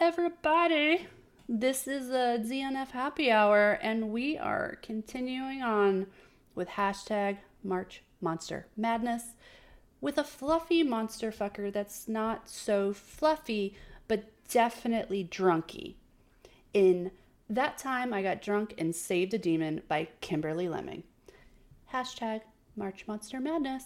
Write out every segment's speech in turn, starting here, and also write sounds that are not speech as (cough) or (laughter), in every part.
everybody. This is a DNF happy hour, and we are continuing on with hashtag March Monster Madness with a fluffy monster fucker that's not so fluffy, but definitely drunky. In That Time I Got Drunk and Saved a Demon by Kimberly Lemming. Hashtag March Monster Madness.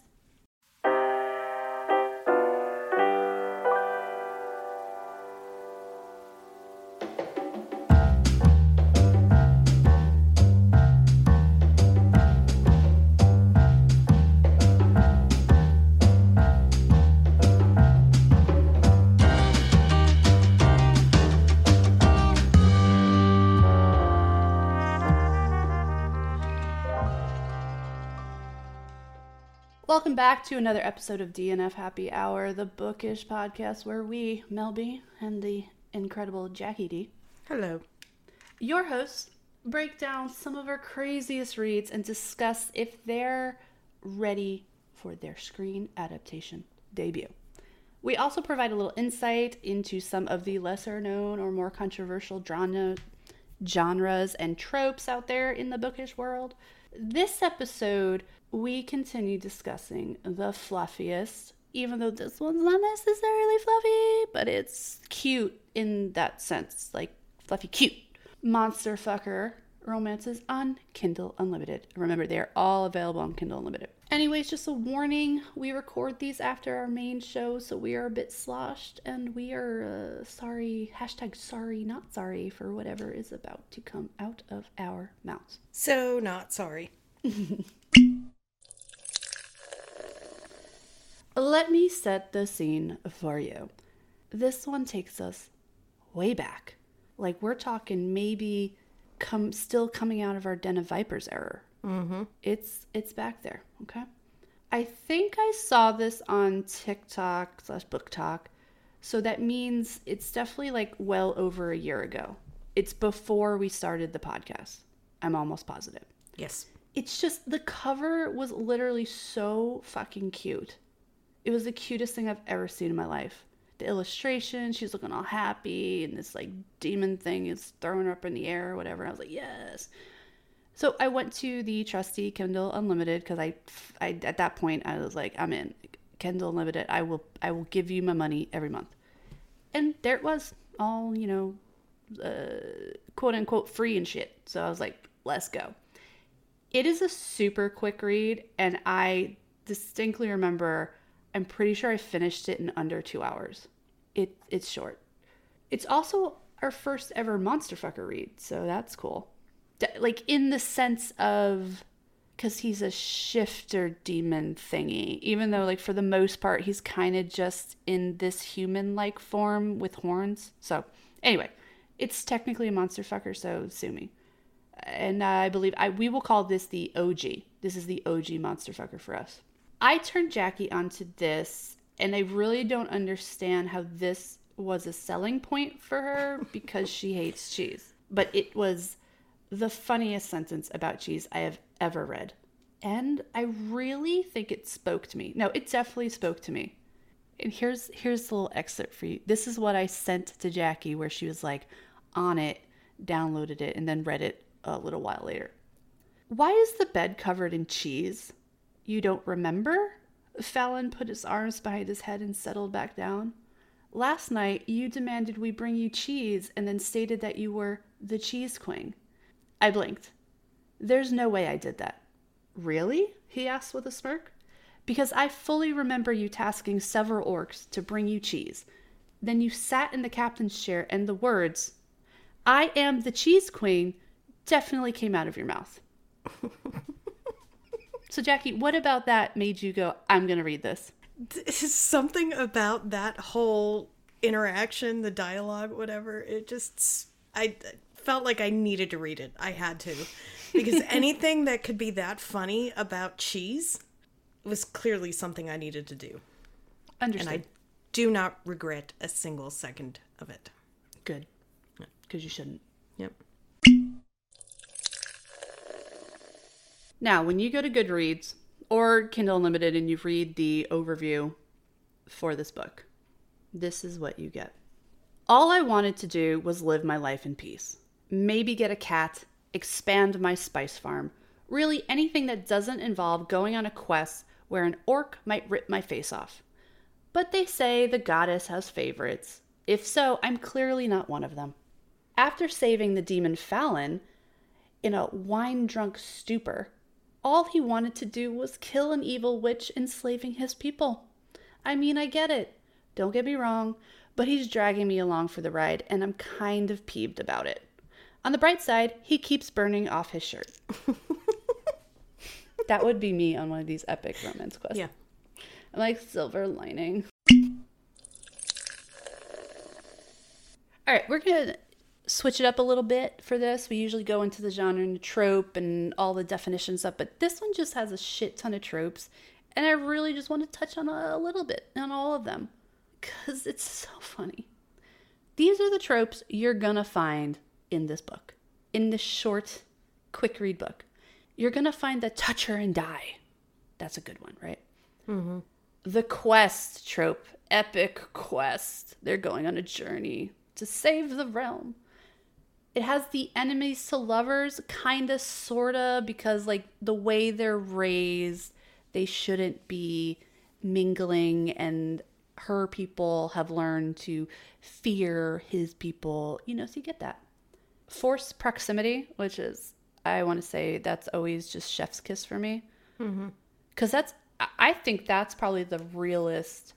Welcome back to another episode of DNF Happy Hour, the bookish podcast where we, Melby and the incredible Jackie D, Hello. your hosts, break down some of our craziest reads and discuss if they're ready for their screen adaptation debut. We also provide a little insight into some of the lesser known or more controversial genre, genres and tropes out there in the bookish world. This episode, we continue discussing the fluffiest, even though this one's not necessarily fluffy, but it's cute in that sense like fluffy cute. Monster Fucker romances on Kindle Unlimited. Remember, they are all available on Kindle Unlimited. Anyways, just a warning we record these after our main show, so we are a bit sloshed and we are uh, sorry, hashtag sorry, not sorry for whatever is about to come out of our mouths. So not sorry. (laughs) Let me set the scene for you. This one takes us way back. Like we're talking maybe come still coming out of our Den of Vipers era. Mm-hmm. It's it's back there. Okay. I think I saw this on TikTok slash BookTok, so that means it's definitely like well over a year ago. It's before we started the podcast. I'm almost positive Yes. it's just the cover was literally so fucking cute. It was the cutest thing I've ever seen in my life. The illustration, she's looking all happy, and this like demon thing is throwing her up in the air or whatever. I was like, yes. So I went to the trusty Kindle Unlimited because I, I at that point I was like, I'm in Kindle Unlimited. I will I will give you my money every month, and there it was, all you know, uh, quote unquote free and shit. So I was like, let's go. It is a super quick read, and I distinctly remember. I'm pretty sure I finished it in under two hours. It it's short. It's also our first ever monster fucker read, so that's cool. D- like in the sense of because he's a shifter demon thingy, even though like for the most part he's kind of just in this human like form with horns. So anyway, it's technically a monster fucker, so sue me and uh, I believe I we will call this the OG. This is the OG monster fucker for us. I turned Jackie onto this, and I really don't understand how this was a selling point for her (laughs) because she hates cheese. But it was the funniest sentence about cheese I have ever read. And I really think it spoke to me. No, it definitely spoke to me. And here's here's a little excerpt for you. This is what I sent to Jackie where she was like on it, downloaded it, and then read it a little while later. Why is the bed covered in cheese? You don't remember? Fallon put his arms behind his head and settled back down. Last night you demanded we bring you cheese and then stated that you were the cheese queen. I blinked. There's no way I did that. Really? he asked with a smirk. Because I fully remember you tasking several orcs to bring you cheese. Then you sat in the captain's chair and the words, I am the cheese queen, definitely came out of your mouth. (laughs) so, Jackie, what about that made you go, I'm going to read this? (laughs) Something about that whole interaction, the dialogue, whatever, it just I felt like I needed to read it. I had to. Because (laughs) anything that could be that funny about cheese was clearly something I needed to do. And I do not regret a single second of it. Good. Because you shouldn't. Yep. Now, when you go to Goodreads or Kindle Unlimited and you read the overview for this book, this is what you get. All I wanted to do was live my life in peace. Maybe get a cat, expand my spice farm. Really, anything that doesn't involve going on a quest where an orc might rip my face off. But they say the goddess has favorites. If so, I'm clearly not one of them. After saving the demon Fallon in a wine drunk stupor, all he wanted to do was kill an evil witch enslaving his people. I mean, I get it. Don't get me wrong, but he's dragging me along for the ride, and I'm kind of peeved about it. On the bright side, he keeps burning off his shirt. (laughs) that would be me on one of these epic romance quests. Yeah. I'm like silver lining. (laughs) All right, we're gonna switch it up a little bit for this. We usually go into the genre and the trope and all the definitions up, but this one just has a shit ton of tropes, and I really just want to touch on a, a little bit on all of them because it's (laughs) so funny. These are the tropes you're gonna find in this book, in this short, quick read book. You're gonna find the touch her and die. That's a good one, right? Mm-hmm. the quest trope, epic quest. They're going on a journey to save the realm. It has the enemies to lovers, kinda, sorta, because like the way they're raised, they shouldn't be mingling, and her people have learned to fear his people. You know, so you get that. Forced proximity, which is, I want to say, that's always just chef's kiss for me mm-hmm. because that's I- i think that's probably the realest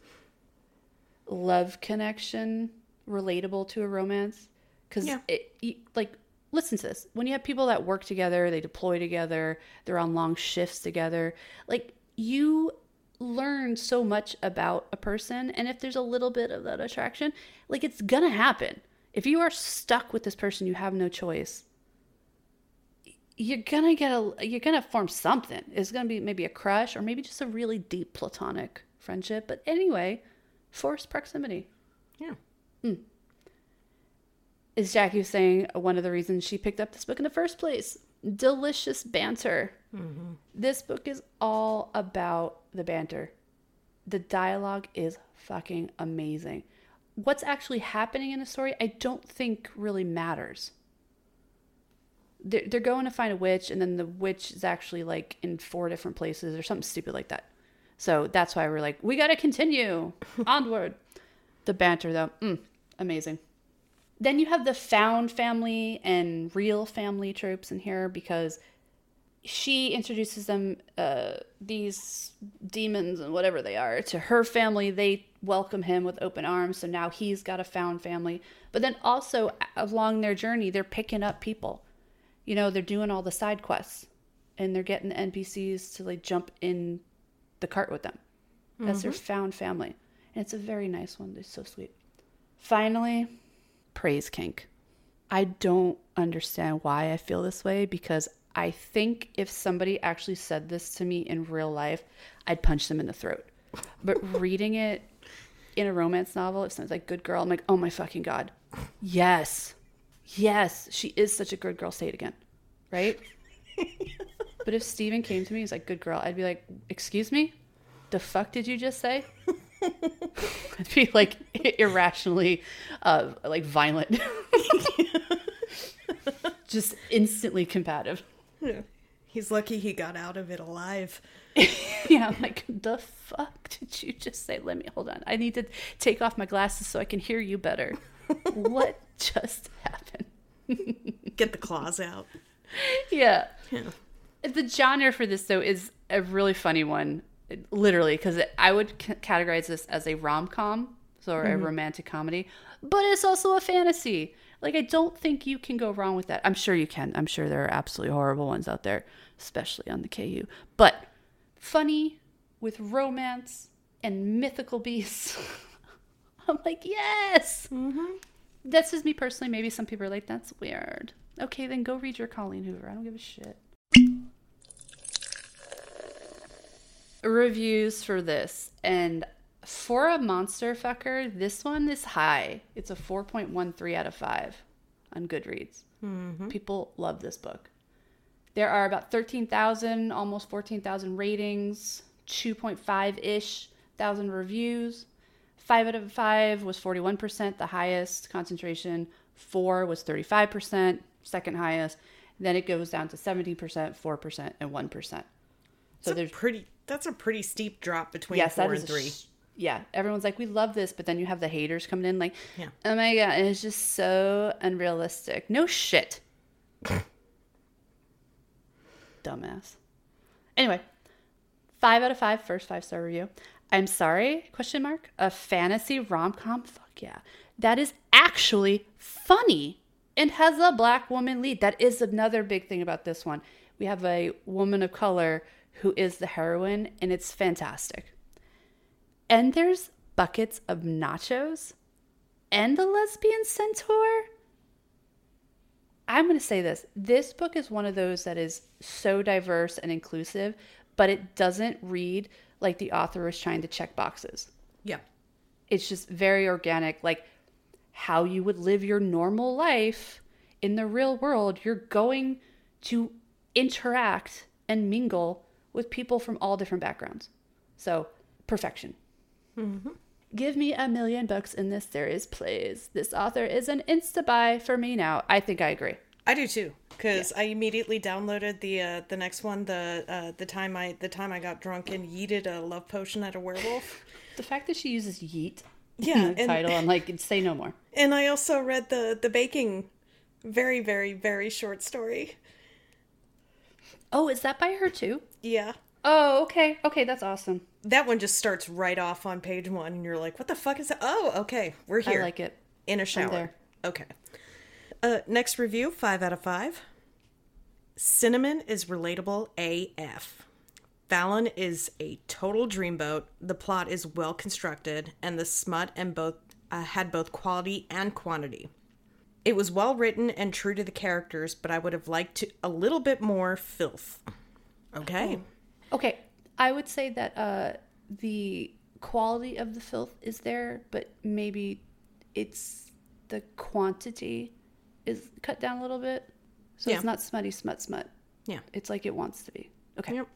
love connection relatable to a romance because Yeah. it you, like listen to this. When you have people that work together they deploy together they're on long shifts together like you learn so much about a person and if there's a little bit of that attraction like it's gonna happen. If you are stuck with this person you have no choice. You're gonna get a you're gonna form something. It's gonna be maybe a crush or maybe just a really deep platonic friendship but anyway forced proximity. Yeah. Hmm. Is jackie was saying one of the reasons she picked up this book in the first place? Delicious banter. This book is all about the banter. The dialogue is fucking amazing. What's actually happening in the story i don't think really matters. They're, they're going to find a witch and then the witch is actually like in four different places or something stupid like that. So that's why we're like we gotta continue. (laughs) Onward. The banter though mm, amazing then you have the found family and real family tropes in here because she introduces them uh, these demons and whatever they are to her family. They welcome him with open arms so now he's got a found family. But then also along their journey they're picking up people. You know they're doing all the side quests and they're getting the npcs to like jump in the cart with them. That's their found family. And it's a very nice one. It's so sweet. Finally praise kink. I don't understand why i feel this way because i think if somebody actually said this to me in real life i'd punch them in the throat. But (laughs) reading it in a romance novel if someone's like good girl i'm like oh my fucking god. Yes. Yes. She is such a good girl say it again right? (laughs) But if steven came to me he's like good girl i'd be like excuse me? The fuck did you just say i'd be like irrationally uh like violent (laughs) just instantly combative Yeah. He's lucky he got out of it alive. (laughs) yeah i'm like the fuck did you just say let me hold on i need to take off my glasses so i can hear you better (laughs) what just happened Get the claws out. yeah Yeah. the genre for this though is a really funny one literally because i would c- categorize this as a rom-com so a mm-hmm. romantic comedy but it's also a fantasy. Like i don't think you can go wrong with that. I'm sure you can. I'm sure there are absolutely horrible ones out there especially on the ku but funny with romance and mythical beasts (laughs) i'm like yes! Mm-hmm. That's just me personally. Maybe some people are like that's weird. Okay then go read your colleen hoover. I don't give a shit reviews for this and for a monster fucker this one is high it's a 4.13 out of 5 on goodreads mm-hmm. people love this book there are about 13000 almost 14000 ratings 2.5-ish thousand reviews Five out of five was 41%, the highest concentration. Four was 35%, second highest. Then it goes down to 70%, 4%, and 1%. So That's there's a pretty. That's a pretty steep drop between yes, four and three. sh- yeah, everyone's like, we love this, but then you have the haters coming in like, Yeah. oh my god, it's just so unrealistic. No shit. (laughs) Dumbass. Anyway, five out of five, first five star review. I'm sorry? Question mark. A fantasy rom com. Fuck yeah, that is actually funny and has a black woman lead. That is another big thing about this one. We have a woman of color who is the heroine, and it's fantastic. And there's buckets of nachos and a lesbian centaur. I'm going to say this. This book is one of those that is so diverse and inclusive, but it doesn't read like the author is trying to check boxes. Yeah. It's just very organic, like how you would live your normal life in the real world. You're going to interact and mingle with people from all different backgrounds. So, perfection. Give me a million books in this series, please. This author is an insta buy for me now. I think I agree. I do too, because I immediately downloaded the uh, the next one. The uh, the time I the time I got drunk and yeeted a love potion at a werewolf. (laughs) The fact that she uses yeet Yeah, in the and- title, I'm like, say no more. And I also read the the baking, very very very short story. Oh, is that by her too? Yeah, Oh, okay. Okay, that's awesome. that one just starts right off on page one, and you're like, "What the fuck is that?" Oh, okay, we're here. I like it. in a shower. Okay. Uh, next review, five out of five. Cinnamon is relatable AF. Fallon is a total dreamboat. The plot is well constructed, and the smut and both uh, had both quality and quantity. It was well written and true to the characters, but I would have liked to, a little bit more filth. Okay. Okay, I would say that uh, the quality of the filth is there, but maybe it's the quantity is cut down a little bit. So Yeah. it's not smutty, smut, smut. Yeah. It's like it wants to be. Okay. Yep.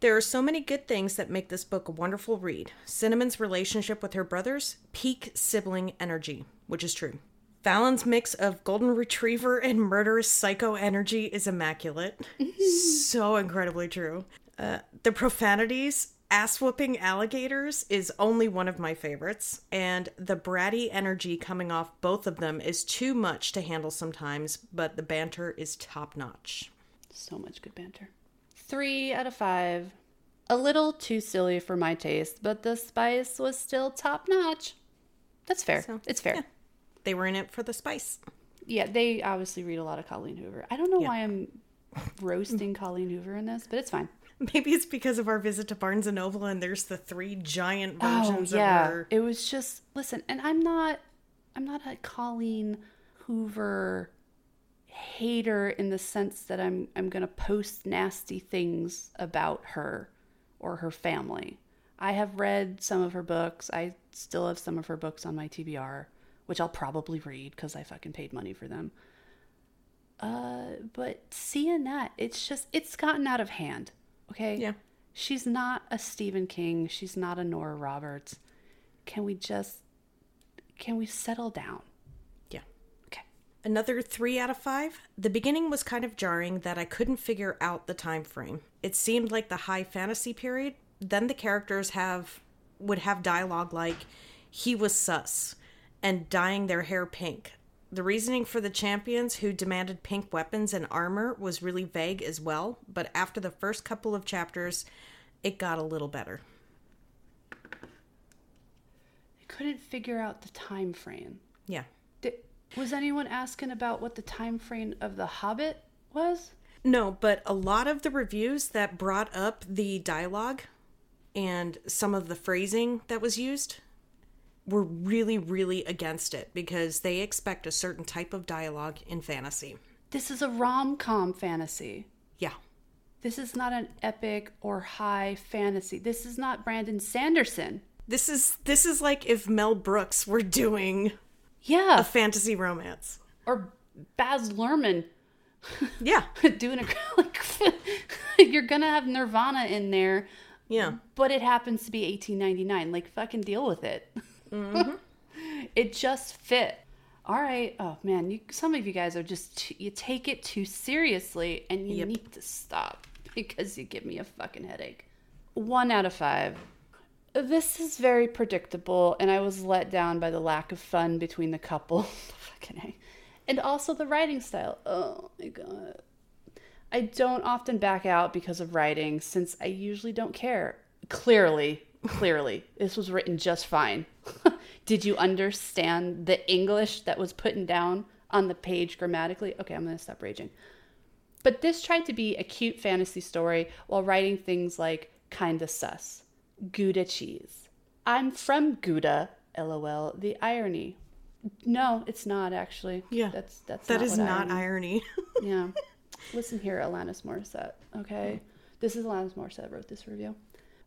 There are so many good things that make this book a wonderful read. Cinnamon's relationship with her brothers, peak sibling energy, which is true. Fallon's mix of golden retriever and murderous psycho energy is immaculate. (laughs) so incredibly true. Uh, the profanities, ass whooping alligators is only one of my favorites, and the bratty energy coming off both of them is too much to handle sometimes, but the banter is top notch. So much good banter. Three out of five. A little too silly for my taste, but the spice was still top notch. That's fair. So, it's fair. yeah. They were in it for the spice. Yeah, they obviously read a lot of Colleen Hoover. I don't know why I'm roasting (laughs) Colleen Hoover in this, but it's fine. Maybe it's because of our visit to Barnes and Noble, and there's the three giant versions Oh versions yeah, of her. it was just listen, and I'm not, I'm not a Colleen Hoover hater in the sense that I'm I'm gonna post nasty things about her or her family. I have read some of her books. I still have some of her books on my TBR, which I'll probably read because I fucking paid money for them. Uh, but seeing that, it's just it's gotten out of hand. Okay. Yeah. She's not a Stephen King. She's not a Nora Roberts. Can we just can we settle down? Yeah. Okay. Another three out of five. The beginning was kind of jarring that I couldn't figure out the time frame. It seemed like the high fantasy period. Then the characters have would have dialogue like he was sus and dyeing their hair pink. The reasoning for the champions who demanded pink weapons and armor was really vague as well, but after the first couple of chapters, it got a little better. I couldn't figure out the time frame. Yeah. Did, was anyone asking about what the time frame of the Hobbit was? No, but a lot of the reviews that brought up the dialogue and some of the phrasing that was used were really, really against it because they expect a certain type of dialogue in fantasy. This is a rom-com fantasy. Yeah. This is not an epic or high fantasy. This is not Brandon Sanderson. This is this is like if Mel Brooks were doing Yeah. a fantasy romance. or Baz Luhrmann Yeah. (laughs) doing a (laughs) like (laughs) you're gonna have Nirvana in there, Yeah. but it happens to be 1899. Like fucking deal with it. Mm-hmm. (laughs) it just fit. All right. Oh man, you, some of you guys are just too, you take it too seriously, and you Yep. need to stop (laughs) because you give me a fucking headache. One out of five. This is very predictable, and I was let down by the lack of fun between the couple. (laughs) fucking A. And also the writing style. Oh my god. I don't often back out because of writing since I usually don't care. Clearly, clearly, this was written just fine. Did you understand the English that was put down on the page grammatically? Okay, I'm going to stop raging. But this tried to be a cute fantasy story while writing things like kinda sus, Gouda cheese. I'm from Gouda, lol, the irony. No, it's not actually. Yeah, That's that's That is what not irony irony. (laughs) yeah. Listen here, Alanis Morissette. Okay. Hmm. This is Alanis Morissette wrote this review.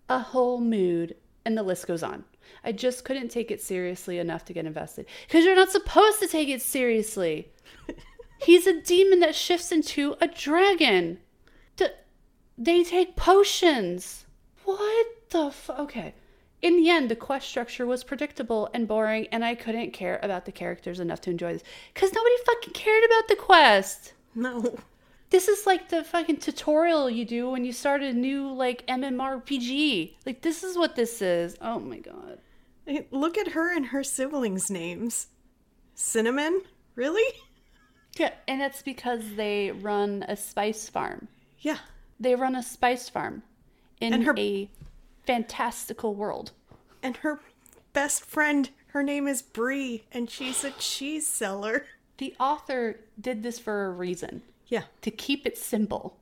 A whole mood, and the list goes on. I just couldn't take it seriously enough to get invested. Because you're not supposed to take it seriously. (laughs) He's a demon that shifts into a dragon. D- they take potions. What the f- Okay. In the end, the quest structure was predictable and boring, and I couldn't care about the characters enough to enjoy this. Because nobody fucking cared about the quest. no. This is like the fucking tutorial you do when you start a new like MMORPG. Like this is what this is. Oh my god. Look at her and her siblings' names. Cinnamon? Really? Yeah, and it's because they run a spice farm. Yeah. They run a spice farm in her- a fantastical world. And her best friend, her name is Bree, and she's a cheese seller. The author did this for a reason. Yeah. To keep it simple.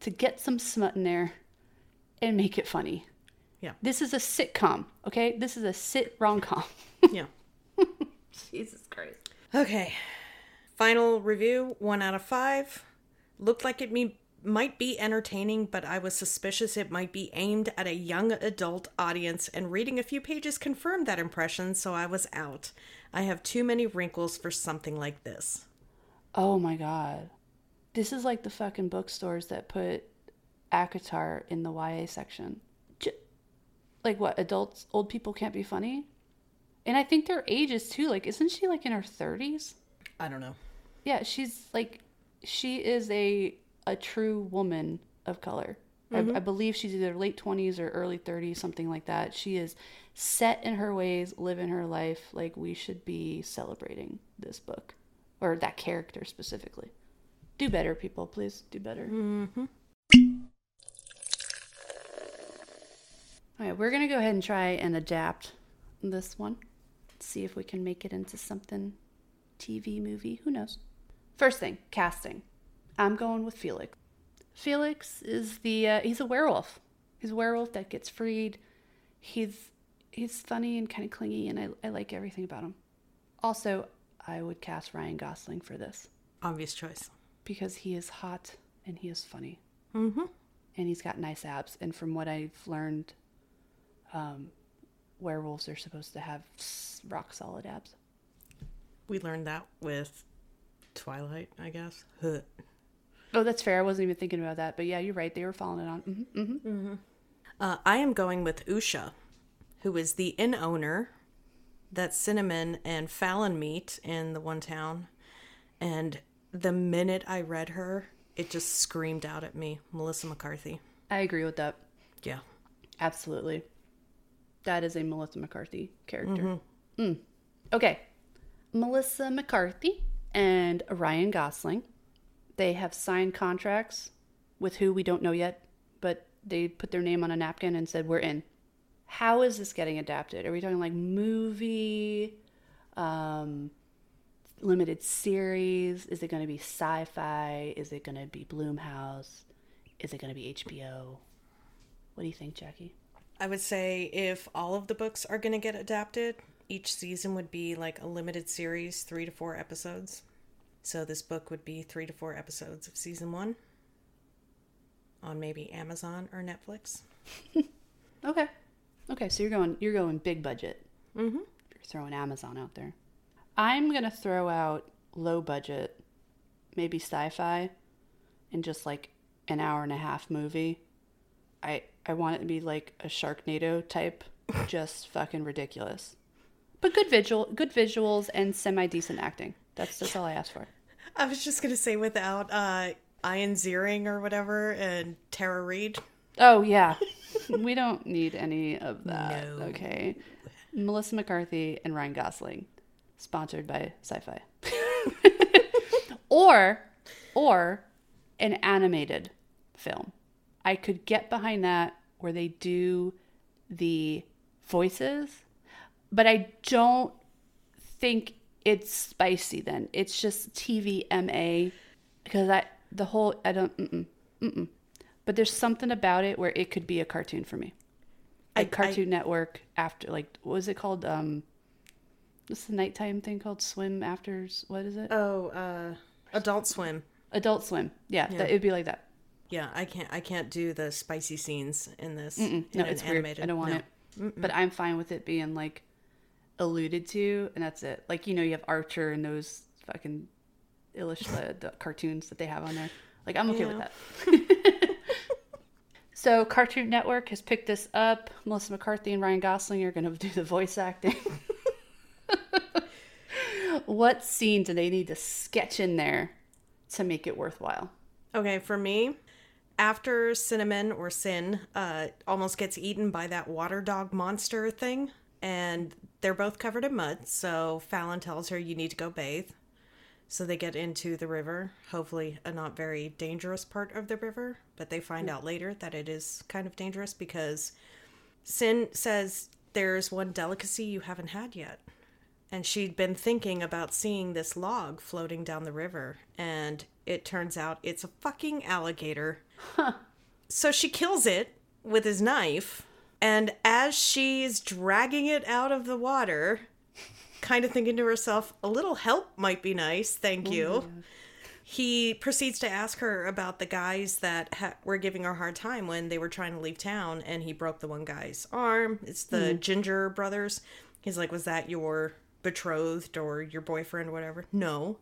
To get some smut in there and make it funny. Yeah. This is a sitcom, okay? This is a sit rom com. (laughs) Yeah. Jesus Christ. Okay. Final review, one out of five. Looked like it me- might be entertaining, but I was suspicious it might be aimed at a young adult audience, and reading a few pages confirmed that impression, so I was out. I have too many wrinkles for something like this. Oh my god. This is like the fucking bookstores that put ACOTAR in the YA section. J- like what? Adults, old people can't be funny? And I think their ages too. Like, isn't she like in her 30s? I don't know. Yeah, she's like, she is a a true woman of color. I, mm-hmm. I believe she's either late 20s or early 30s, something like that. She is set in her ways, living her life. Like, we should be celebrating this book or that character specifically. Do better, people, please. Do better. Mm-hmm. All right, we're going to go ahead and try and adapt this one. See if we can make it into something TV movie. Who knows? First thing, casting. I'm going with Felix. Felix is the uh, he's a werewolf. He's a werewolf that gets freed. He's he's funny and kind of clingy, and I I like everything about him. Also, I would cast Ryan Gosling for this Obvious choice. Because he is hot and he is funny, Mm-hmm. and he's got nice abs. And from what I've learned, um, werewolves are supposed to have rock solid abs. We learned that with Twilight, I guess. Huh. Oh, that's fair. I wasn't even thinking about that, but yeah, you're right. They were following it on. hmm hmm Uh, I am going with Usha, who is the inn owner that Cinnamon and Fallon meet in the one town. And the minute I read her, it just screamed out at me Melissa McCarthy. I agree with that. Yeah. Absolutely. That is a Melissa McCarthy character. Mm. Okay. Melissa McCarthy and Ryan Gosling. They have signed contracts with who we don't know yet, but they put their name on a napkin and said, We're in. How is this getting adapted? Are we talking like movie, um, limited series? Is it going to be sci fi? Is it going to be Blumhouse? Is it going to be HBO? What do you think, Jackie? I would say if all of the books are going to get adapted, each season would be like a limited series, three to four episodes. So this book would be three to four episodes of season one on maybe Amazon or Netflix. (laughs) Okay. Okay, so you're going you're going big budget. Mm-hmm. You're throwing Amazon out there. I'm gonna throw out low budget, maybe sci-fi, and just like an hour and a half movie. I I want it to be like a Sharknado type, (laughs) just fucking ridiculous. But good visual, good visuals, and semi decent acting. That's that's all I asked for. I was just gonna say without uh Ian Ziering or whatever and Tara Reid. Oh yeah, (laughs) we don't need any of that. No. Okay, Melissa McCarthy and Ryan Gosling, sponsored by Sci-Fi, (laughs) or or an animated film. I could get behind that where they do the voices, but I don't think it's spicy. Then it's just TVMA because I the whole I don't. Mm-mm, mm-mm. But there's something about it where it could be a cartoon for me. I- Like Cartoon Network after like what was it called? Um, what's the nighttime thing called? Swim afters. What is it? Oh, uh Adult Swim. Adult Swim. Yeah, That, it'd be like that. Yeah, I can't I can't do the spicy scenes in this. No, it's weird. animated. I don't want No. it. But I'm fine with it being like alluded to, and that's it. Like you know, you have Archer and those fucking illustrated the cartoons that they have on there. Like I'm okay with that. (laughs) so Cartoon Network has picked this up. Melissa McCarthy and Ryan Gosling are going to do the voice acting. (laughs) what scene do they need to sketch in there to make it worthwhile? Okay, for me, after Cinnamon or Sin uh, almost gets eaten by that water dog monster thing, and they're both covered in mud, so Fallon tells her you need to go bathe. So they get into the river, hopefully a not very dangerous part of the river, but they find out later that it is kind of dangerous because Sin says there's one delicacy you haven't had yet. And she'd been thinking about seeing this log floating down the river, and it turns out it's a fucking alligator. So she kills it with his knife, and as she's dragging it out of the water, kind of thinking to herself, a little help might be nice, thank you. He proceeds to ask her about the guys that ha- were giving her a hard time when they were trying to leave town, and he broke the one guy's arm. It's the hmm. Ginger brothers. He's like, Was that your betrothed or your boyfriend or whatever? No.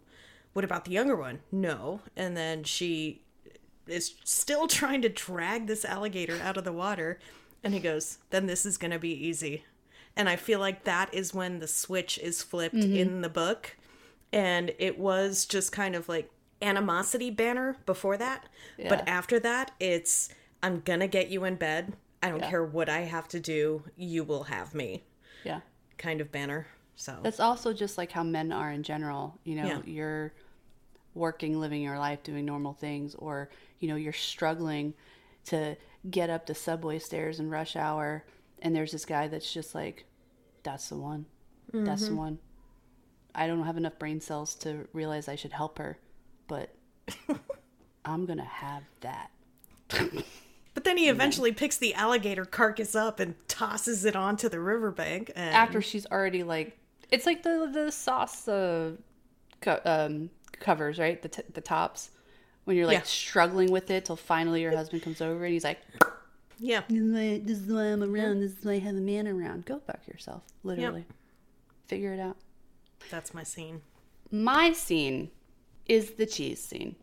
What about the younger one? No. And then she is still (laughs) trying to drag this alligator out of the water. And he goes, Then this is going to be easy. And I feel like that is when the switch is flipped mm-hmm. in the book. And it was just kind of like animosity banner before that. Yeah. But after that, it's, I'm going to get you in bed. I don't care what I have to do. You will have me Yeah. kind of banner. So, That's also just like how men are in general. You know, Yeah. you're working, living your life, doing normal things, or, you know, you're struggling to get up the subway stairs in rush hour. And there's this guy that's just like, that's the one. That's Mm-hmm. the one. I don't have enough brain cells to realize I should help her, but (laughs) I'm going to have that. but then he eventually picks the alligator carcass up and tosses it onto the riverbank. And after she's already like it's like the the sauce uh, co- um, covers right? The t- the tops. When you're like Yeah. struggling with it till finally your husband comes over and he's like yeah, this is why, this is why I'm around. This is why I have a man around. Go fuck yourself literally. Figure it out. That's my scene. my scene is the cheese scene.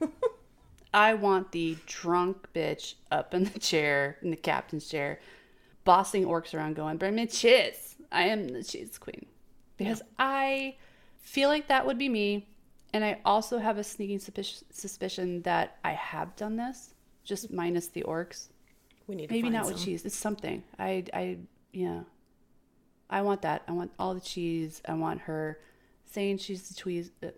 (laughs) I want the drunk bitch up in the chair in the captain's chair bossing orcs around going bring me cheese. I am the cheese queen because I feel like that would be me. And I also have a sneaking suspicion, that I have done this, just minus the orcs. We need to Maybe not with cheese. It's something. I, I, yeah. I want that. I want all the cheese. I want her saying she's the cheese, uh,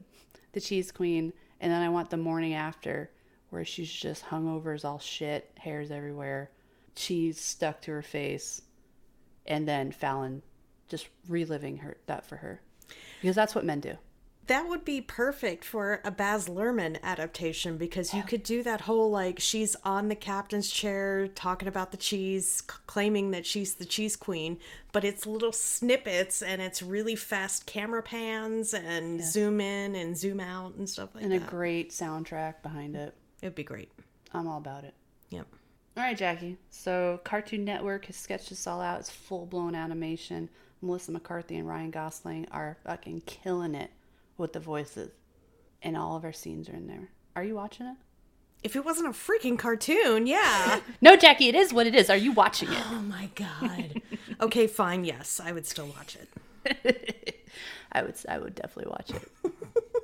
the cheese queen, and then I want the morning after where she's just hungover as all shit, hairs everywhere, cheese stuck to her face, and then Fallon just reliving her that for her, because that's what men do. That would be perfect for a Baz Luhrmann adaptation because you could do that whole like she's on the captain's chair talking about the cheese, c- claiming that she's the cheese queen, but it's little snippets and it's really fast camera pans and zoom in and zoom out and stuff like that. And a great soundtrack behind it. It'd be great. I'm all about it. Yep. All right, Jackie. So Cartoon Network has sketched this all out. It's full blown animation. Melissa McCarthy and Ryan Gosling are fucking killing it with the voices, and all of our scenes are in there. Are you watching it? If it wasn't a freaking cartoon, yeah. (laughs) No, Jackie. It is what it is. Are you watching it? oh my god. Okay, fine. Yes, I would still watch it. (laughs) I would I would definitely watch it.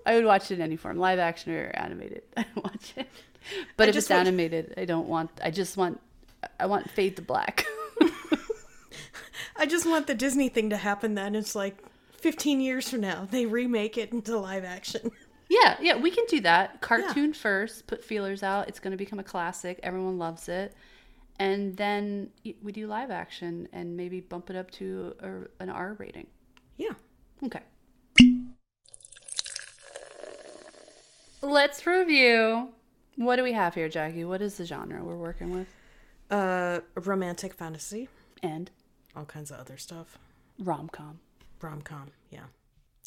I would watch it in any form, live action or animated. (laughs) I watch it. But I if it's animated, I don't want. I just want. I want fade to black. I just want the Disney thing to happen then. It's like 15 years from now, they remake it into live action. (laughs) yeah, yeah, we can do that. Cartoon first, put feelers out. It's going to become a classic. Everyone loves it. And then we do live action and maybe bump it up to a, an R rating. Yeah. Okay. Let's review. What do we have here, Jackie? What is the genre we're working with? Uh, romantic fantasy, And all kinds of other stuff. rom com. Rom com, yeah.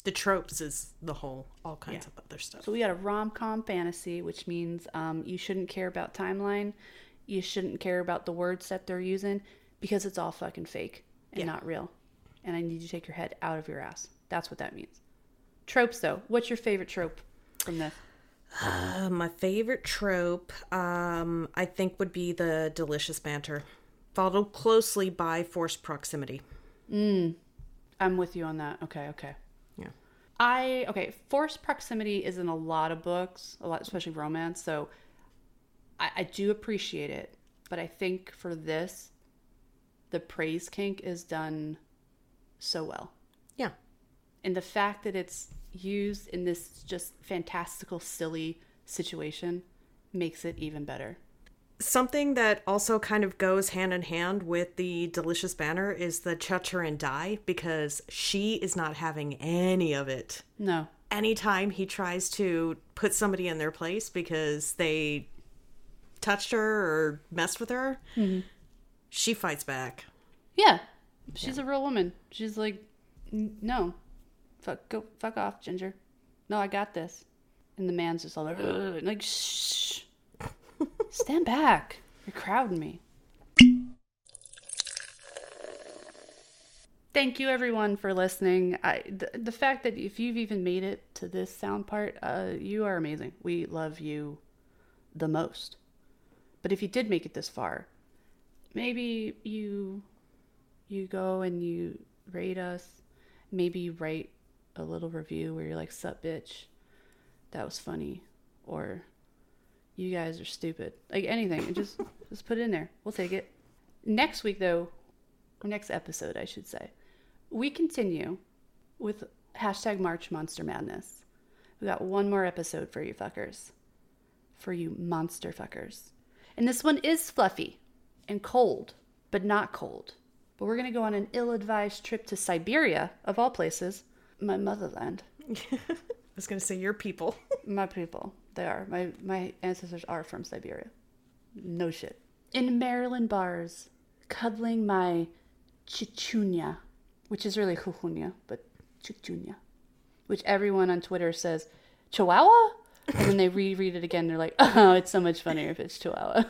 The tropes is the whole, all kinds of other stuff. So we got a rom com fantasy, which means um, you shouldn't care about timeline. You shouldn't care about the words that they're using because it's all fucking fake and not real. And I need you to take your head out of your ass. That's what that means. Tropes, though. What's your favorite trope from this? Uh, my favorite trope, um, I think, would be the delicious banter, followed closely by forced proximity. Mm. I'm with you on that. Okay, okay. Yeah. I okay. Forced proximity is in a lot of books, a lot, especially romance. So I, I do appreciate it, but I think for this, the praise kink is done so well, Yeah. and the fact that it's used in this just fantastical, silly situation makes it even better. Something that also kind of goes hand in hand with the delicious banner is the touch her and die because she is not having any of it. No, Anytime he tries to put somebody in their place because they touched her or messed with her, mm-hmm. she fights back. yeah, she's a real woman. She's like, no, fuck, go, fuck off, Ginger. No, I got this. And the man's just all like, "Ugh," like, shh, stand back. You're crowding me. Thank you, everyone, for listening. I, the, the fact that if you've even made it to this sound part, uh, you are amazing. We love you the most. But if you did make it this far, maybe you you go and you rate us. Maybe you write a little review where you're like, "Sup, bitch, that was funny," or "You guys are stupid." Like anything, just (laughs) just put it in there. We'll take it. Next week, though, or next episode, I should say, we continue with hashtag March Monster Madness. We got one more episode for you fuckers, for you monster fuckers, and this one is fluffy and cold, but not cold. But we're gonna go on an ill-advised trip to Siberia, of all places, my motherland. (laughs) I was going to say, your people. My people, they are. My my ancestors are from Siberia. No shit. In Maryland bars, cuddling my chichunya, which is really chuchunya, but chichunya, which everyone on Twitter says chihuahua, and then they reread it again. They're like, (laughs) oh, it's so much funnier if it's chihuahua.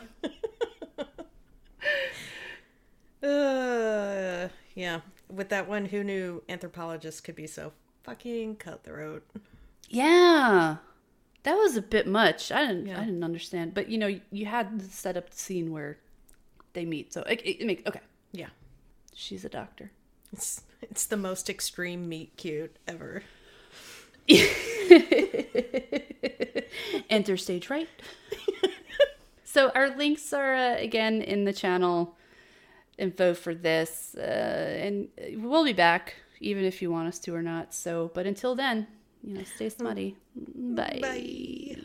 Uh, yeah. With that one, who knew anthropologists could be so fucking cutthroat? Yeah, that was a bit much. I didn't. Yeah. I didn't understand. But you know, you had set up the scene where they meet, so it, it, okay. Yeah. She's a doctor. It's it's the most extreme meet cute ever. (laughs) Enter stage right. (laughs) so our links are uh, again in the channel info for this, uh, and we'll be back even if you want us to or not. So, but until then, you know, stay mm. smutty. Bye. Bye.